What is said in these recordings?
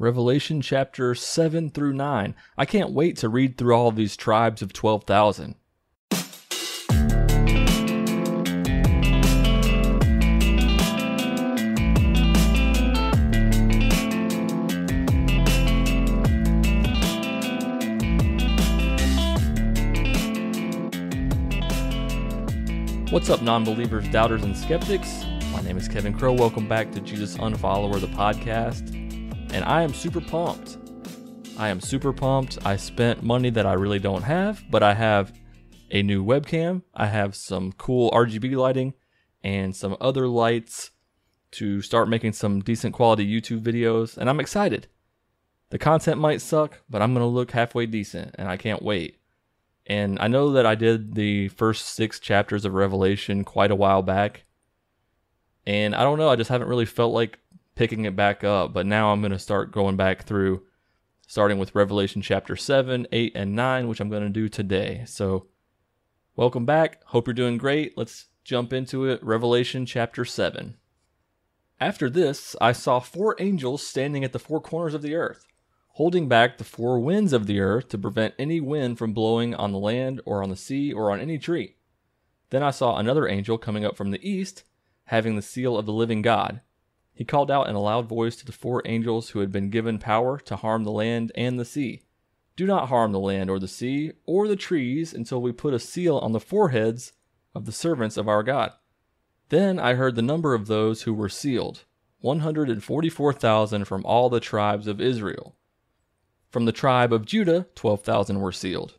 Revelation chapter 7 through 9. I can't wait to read through all these tribes of 12,000. What's up, non believers, doubters, and skeptics? My name is Kevin Crow. Welcome back to Jesus Unfollower, the podcast. And I am super pumped. I am super pumped. I spent money that I really don't have, but I have a new webcam. I have some cool RGB lighting and some other lights to start making some decent quality YouTube videos. And I'm excited. The content might suck, but I'm going to look halfway decent, and I can't wait. And I know that I did the first six chapters of Revelation quite a while back. And I don't know, I just haven't really felt like picking it back up. But now I'm going to start going back through, starting with Revelation chapter 7, 8, and 9, which I'm going to do today. So, welcome back. Hope you're doing great. Let's jump into it. Revelation chapter 7. After this, I saw four angels standing at the four corners of the earth holding back the four winds of the earth to prevent any wind from blowing on the land or on the sea or on any tree. Then I saw another angel coming up from the east, having the seal of the living God. He called out in a loud voice to the four angels who had been given power to harm the land and the sea Do not harm the land or the sea or the trees until we put a seal on the foreheads of the servants of our God. Then I heard the number of those who were sealed 144,000 from all the tribes of Israel. From the tribe of Judah, 12,000 were sealed.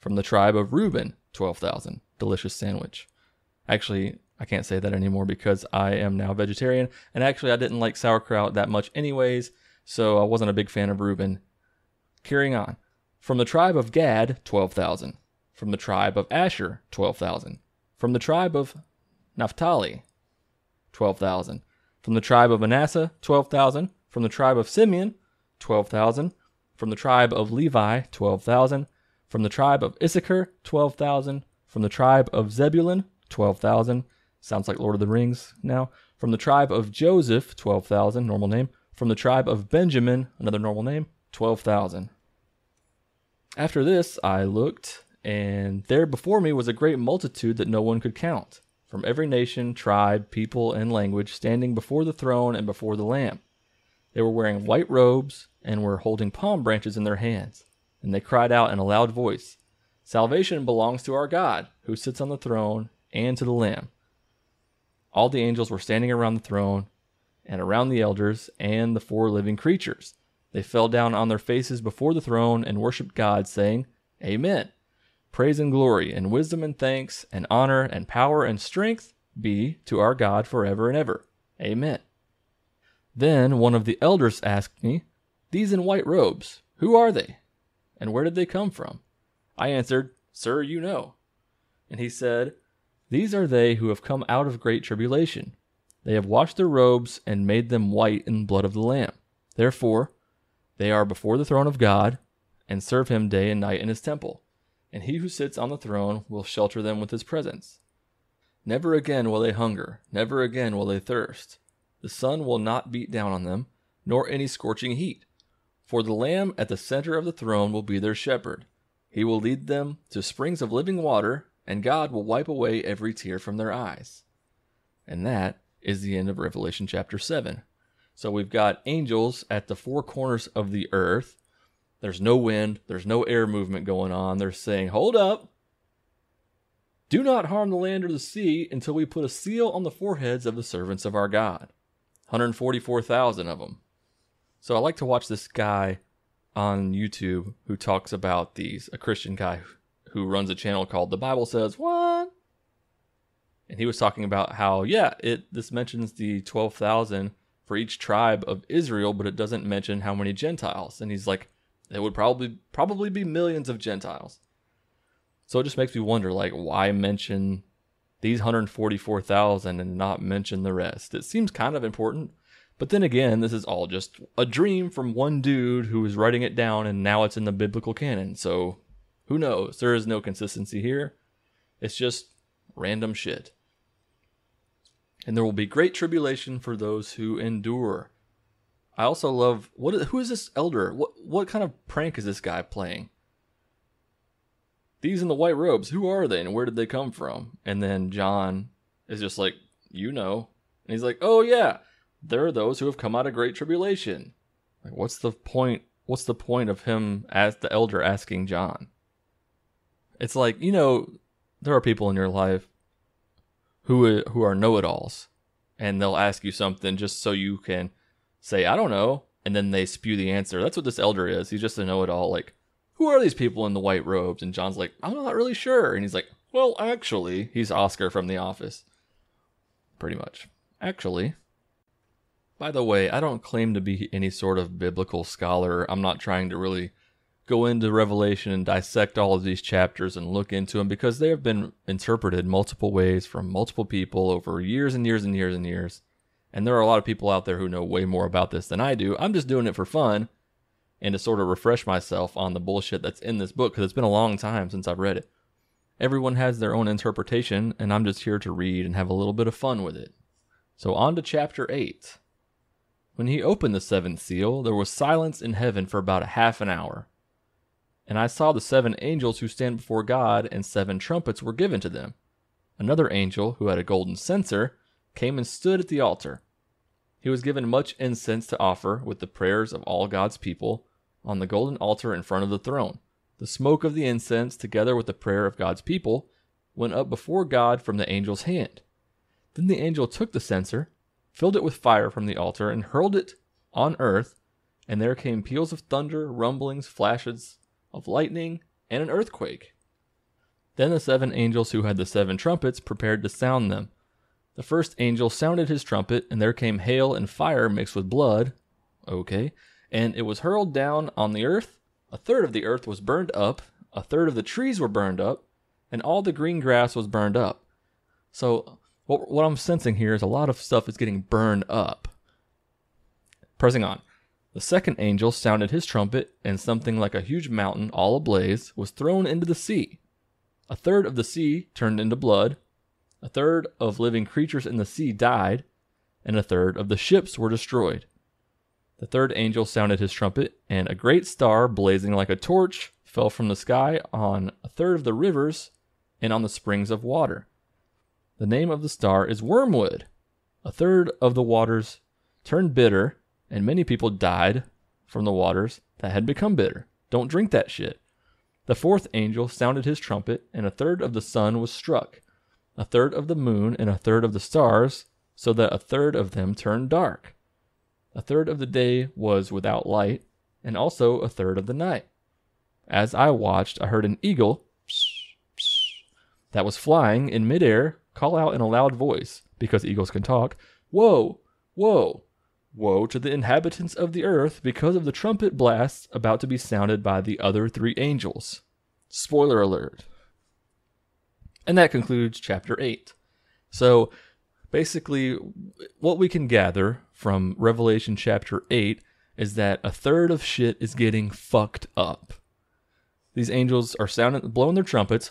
From the tribe of Reuben, 12,000. Delicious sandwich. Actually, I can't say that anymore because I am now vegetarian. And actually, I didn't like sauerkraut that much, anyways, so I wasn't a big fan of Reuben. Carrying on. From the tribe of Gad, 12,000. From the tribe of Asher, 12,000. From the tribe of Naphtali, 12,000. From the tribe of Manasseh, 12,000. From the tribe of Simeon, 12,000. From the tribe of Levi, 12,000. From the tribe of Issachar, 12,000. From the tribe of Zebulun, 12,000. Sounds like Lord of the Rings now. From the tribe of Joseph, 12,000, normal name. From the tribe of Benjamin, another normal name, 12,000. After this, I looked, and there before me was a great multitude that no one could count, from every nation, tribe, people, and language, standing before the throne and before the Lamb. They were wearing white robes and were holding palm branches in their hands. And they cried out in a loud voice Salvation belongs to our God, who sits on the throne, and to the Lamb. All the angels were standing around the throne, and around the elders, and the four living creatures. They fell down on their faces before the throne and worshiped God, saying, Amen. Praise and glory, and wisdom and thanks, and honor, and power and strength be to our God forever and ever. Amen. Then one of the elders asked me, These in white robes, who are they? And where did they come from? I answered, Sir, you know. And he said, These are they who have come out of great tribulation. They have washed their robes and made them white in the blood of the Lamb. Therefore, they are before the throne of God and serve him day and night in his temple. And he who sits on the throne will shelter them with his presence. Never again will they hunger, never again will they thirst. The sun will not beat down on them, nor any scorching heat. For the Lamb at the center of the throne will be their shepherd. He will lead them to springs of living water, and God will wipe away every tear from their eyes. And that is the end of Revelation chapter 7. So we've got angels at the four corners of the earth. There's no wind, there's no air movement going on. They're saying, Hold up. Do not harm the land or the sea until we put a seal on the foreheads of the servants of our God. 144,000 of them. So I like to watch this guy on YouTube who talks about these, a Christian guy who runs a channel called The Bible Says What? And he was talking about how, yeah, it this mentions the 12,000 for each tribe of Israel, but it doesn't mention how many Gentiles. And he's like, it would probably probably be millions of Gentiles. So it just makes me wonder, like, why mention these 144,000 and not mention the rest. It seems kind of important, but then again, this is all just a dream from one dude who was writing it down and now it's in the biblical canon. So who knows? There is no consistency here. It's just random shit. And there will be great tribulation for those who endure. I also love what who is this elder? What what kind of prank is this guy playing? These in the white robes, who are they and where did they come from? And then John is just like, you know. And he's like, "Oh yeah, there are those who have come out of great tribulation." Like what's the point? What's the point of him as the elder asking John? It's like, you know, there are people in your life who who are know-it-alls and they'll ask you something just so you can say, I don't know, and then they spew the answer. That's what this elder is. He's just a know it all. Like, who are these people in the white robes? And John's like, I'm not really sure. And he's like, Well, actually, he's Oscar from The Office. Pretty much. Actually. By the way, I don't claim to be any sort of biblical scholar. I'm not trying to really go into Revelation and dissect all of these chapters and look into them because they have been interpreted multiple ways from multiple people over years and years and years and years. And there are a lot of people out there who know way more about this than I do. I'm just doing it for fun and to sort of refresh myself on the bullshit that's in this book because it's been a long time since I've read it. Everyone has their own interpretation, and I'm just here to read and have a little bit of fun with it. So, on to chapter 8. When he opened the seventh seal, there was silence in heaven for about a half an hour. And I saw the seven angels who stand before God, and seven trumpets were given to them. Another angel, who had a golden censer, came and stood at the altar. He was given much incense to offer with the prayers of all God's people on the golden altar in front of the throne. The smoke of the incense, together with the prayer of God's people, went up before God from the angel's hand. Then the angel took the censer, filled it with fire from the altar, and hurled it on earth, and there came peals of thunder, rumblings, flashes of lightning, and an earthquake. Then the seven angels who had the seven trumpets prepared to sound them. The first angel sounded his trumpet, and there came hail and fire mixed with blood. Okay. And it was hurled down on the earth. A third of the earth was burned up, a third of the trees were burned up, and all the green grass was burned up. So, what, what I'm sensing here is a lot of stuff is getting burned up. Pressing on. The second angel sounded his trumpet, and something like a huge mountain, all ablaze, was thrown into the sea. A third of the sea turned into blood, a third of living creatures in the sea died, and a third of the ships were destroyed. The third angel sounded his trumpet, and a great star, blazing like a torch, fell from the sky on a third of the rivers and on the springs of water. The name of the star is Wormwood. A third of the waters turned bitter, and many people died from the waters that had become bitter. Don't drink that shit. The fourth angel sounded his trumpet, and a third of the sun was struck a third of the moon, and a third of the stars, so that a third of them turned dark. A third of the day was without light, and also a third of the night. As I watched, I heard an eagle that was flying in midair call out in a loud voice, because eagles can talk, Whoa, Woe! Woe to the inhabitants of the earth because of the trumpet blasts about to be sounded by the other three angels. Spoiler alert. And that concludes chapter 8. So basically, what we can gather from Revelation chapter 8 is that a third of shit is getting fucked up. These angels are sounding, blowing their trumpets,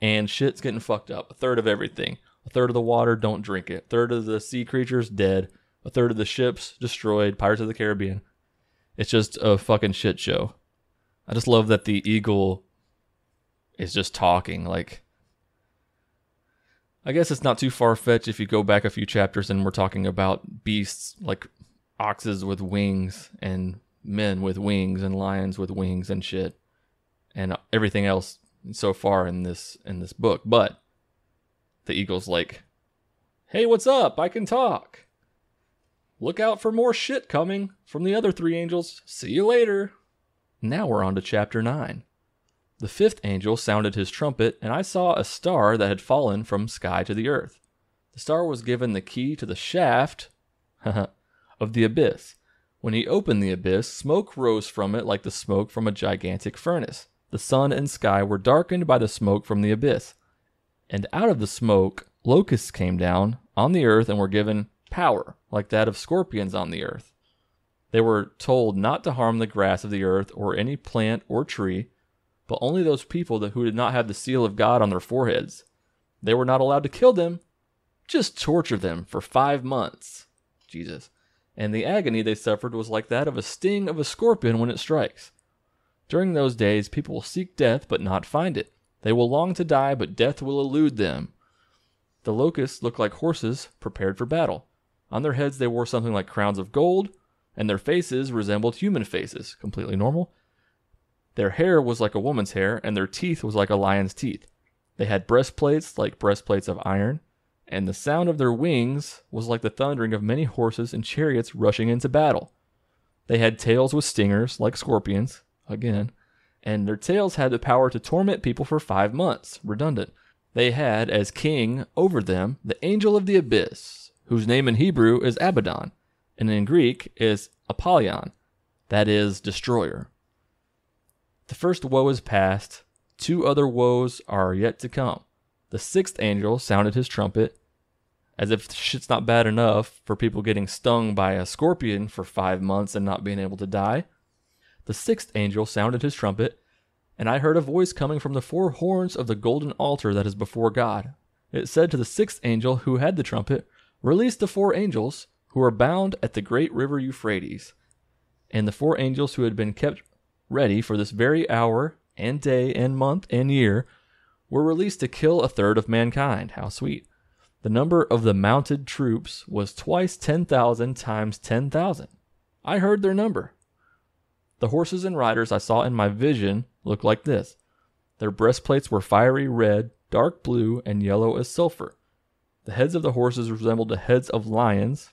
and shit's getting fucked up. A third of everything. A third of the water, don't drink it. A third of the sea creatures, dead. A third of the ships, destroyed. Pirates of the Caribbean. It's just a fucking shit show. I just love that the eagle is just talking. Like, I guess it's not too far fetched if you go back a few chapters and we're talking about beasts like oxes with wings and men with wings and lions with wings and shit and everything else so far in this in this book. But the eagle's like, "Hey, what's up? I can talk." Look out for more shit coming from the other three angels. See you later. Now we're on to chapter 9. The fifth angel sounded his trumpet, and I saw a star that had fallen from sky to the earth. The star was given the key to the shaft of the abyss. When he opened the abyss, smoke rose from it like the smoke from a gigantic furnace. The sun and sky were darkened by the smoke from the abyss. And out of the smoke, locusts came down on the earth and were given power, like that of scorpions on the earth. They were told not to harm the grass of the earth or any plant or tree but only those people that, who did not have the seal of God on their foreheads. They were not allowed to kill them, just torture them for five months. Jesus. and the agony they suffered was like that of a sting of a scorpion when it strikes. During those days, people will seek death but not find it. They will long to die, but death will elude them. The locusts look like horses prepared for battle. On their heads, they wore something like crowns of gold, and their faces resembled human faces, completely normal. Their hair was like a woman's hair, and their teeth was like a lion's teeth. They had breastplates like breastplates of iron, and the sound of their wings was like the thundering of many horses and chariots rushing into battle. They had tails with stingers like scorpions, again, and their tails had the power to torment people for five months, redundant. They had as king over them the angel of the abyss, whose name in Hebrew is Abaddon, and in Greek is Apollyon, that is, destroyer. The first woe is past, two other woes are yet to come. The sixth angel sounded his trumpet, as if shit's not bad enough for people getting stung by a scorpion for five months and not being able to die. The sixth angel sounded his trumpet, and I heard a voice coming from the four horns of the golden altar that is before God. It said to the sixth angel who had the trumpet, Release the four angels who are bound at the great river Euphrates. And the four angels who had been kept ready for this very hour and day and month and year were released to kill a third of mankind. How sweet. The number of the mounted troops was twice 10,000 times 10,000. I heard their number. The horses and riders I saw in my vision looked like this. Their breastplates were fiery red, dark blue, and yellow as sulfur. The heads of the horses resembled the heads of lions,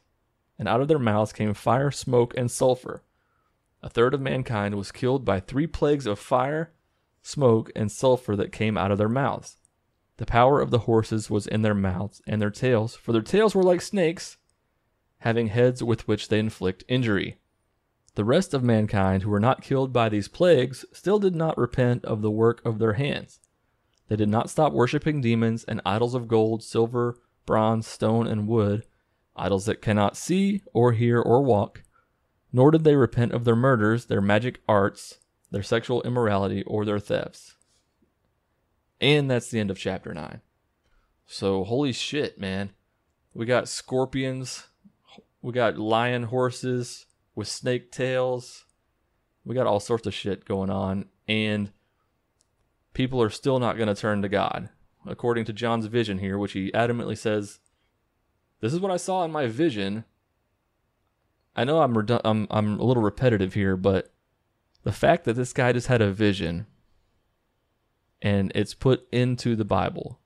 and out of their mouths came fire, smoke, and sulfur. A third of mankind was killed by three plagues of fire, smoke, and sulfur that came out of their mouths. The power of the horses was in their mouths and their tails, for their tails were like snakes, having heads with which they inflict injury. The rest of mankind who were not killed by these plagues still did not repent of the work of their hands. They did not stop worshipping demons and idols of gold, silver, bronze, stone, and wood, idols that cannot see or hear or walk, nor did they repent of their murders, their magic arts, their sexual immorality, or their thefts. And that's the end of chapter 9. So, holy shit, man. We got scorpions, we got lion horses with snake tails. We got all sorts of shit going on. And people are still not going to turn to God. According to John's vision here, which he adamantly says, This is what I saw in my vision. I know I'm, redu- I'm, I'm a little repetitive here, but the fact that this guy just had a vision and it's put into the Bible.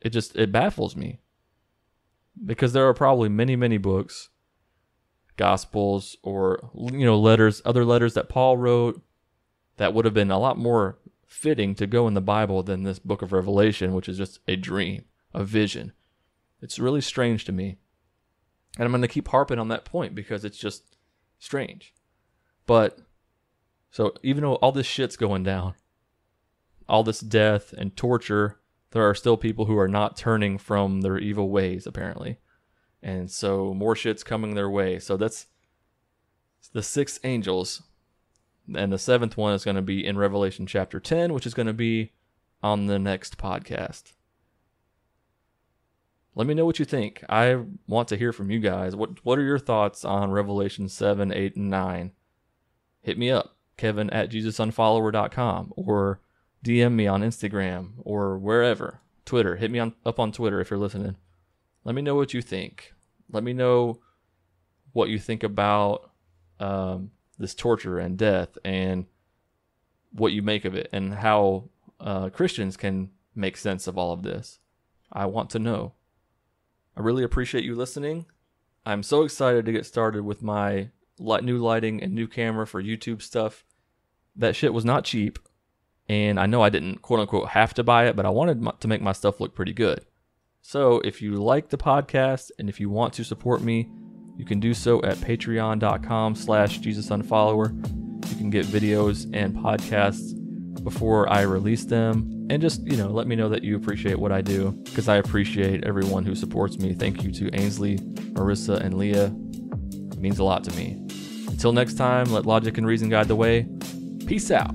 It just it baffles me. Because there are probably many many books, gospels or you know letters, other letters that Paul wrote that would have been a lot more fitting to go in the Bible than this book of Revelation, which is just a dream, a vision. It's really strange to me. And I'm going to keep harping on that point because it's just strange. But so even though all this shit's going down, all this death and torture, there are still people who are not turning from their evil ways, apparently. And so more shit's coming their way. So that's the six angels. And the seventh one is going to be in Revelation chapter 10, which is going to be on the next podcast. Let me know what you think. I want to hear from you guys. What what are your thoughts on Revelation 7, 8, and 9? Hit me up kevin at jesusunfollower.com or DM me on Instagram or wherever. Twitter. Hit me on, up on Twitter if you're listening. Let me know what you think. Let me know what you think about um, this torture and death and what you make of it and how uh, Christians can make sense of all of this. I want to know. I really appreciate you listening. I'm so excited to get started with my new lighting and new camera for YouTube stuff that shit was not cheap. And I know I didn't quote unquote have to buy it, but I wanted to make my stuff look pretty good. So if you like the podcast and if you want to support me, you can do so at patreon.com slash jesusunfollower. You can get videos and podcasts before I release them. And just, you know, let me know that you appreciate what I do because I appreciate everyone who supports me. Thank you to Ainsley, Marissa, and Leah. It means a lot to me. Until next time, let logic and reason guide the way. Peace out.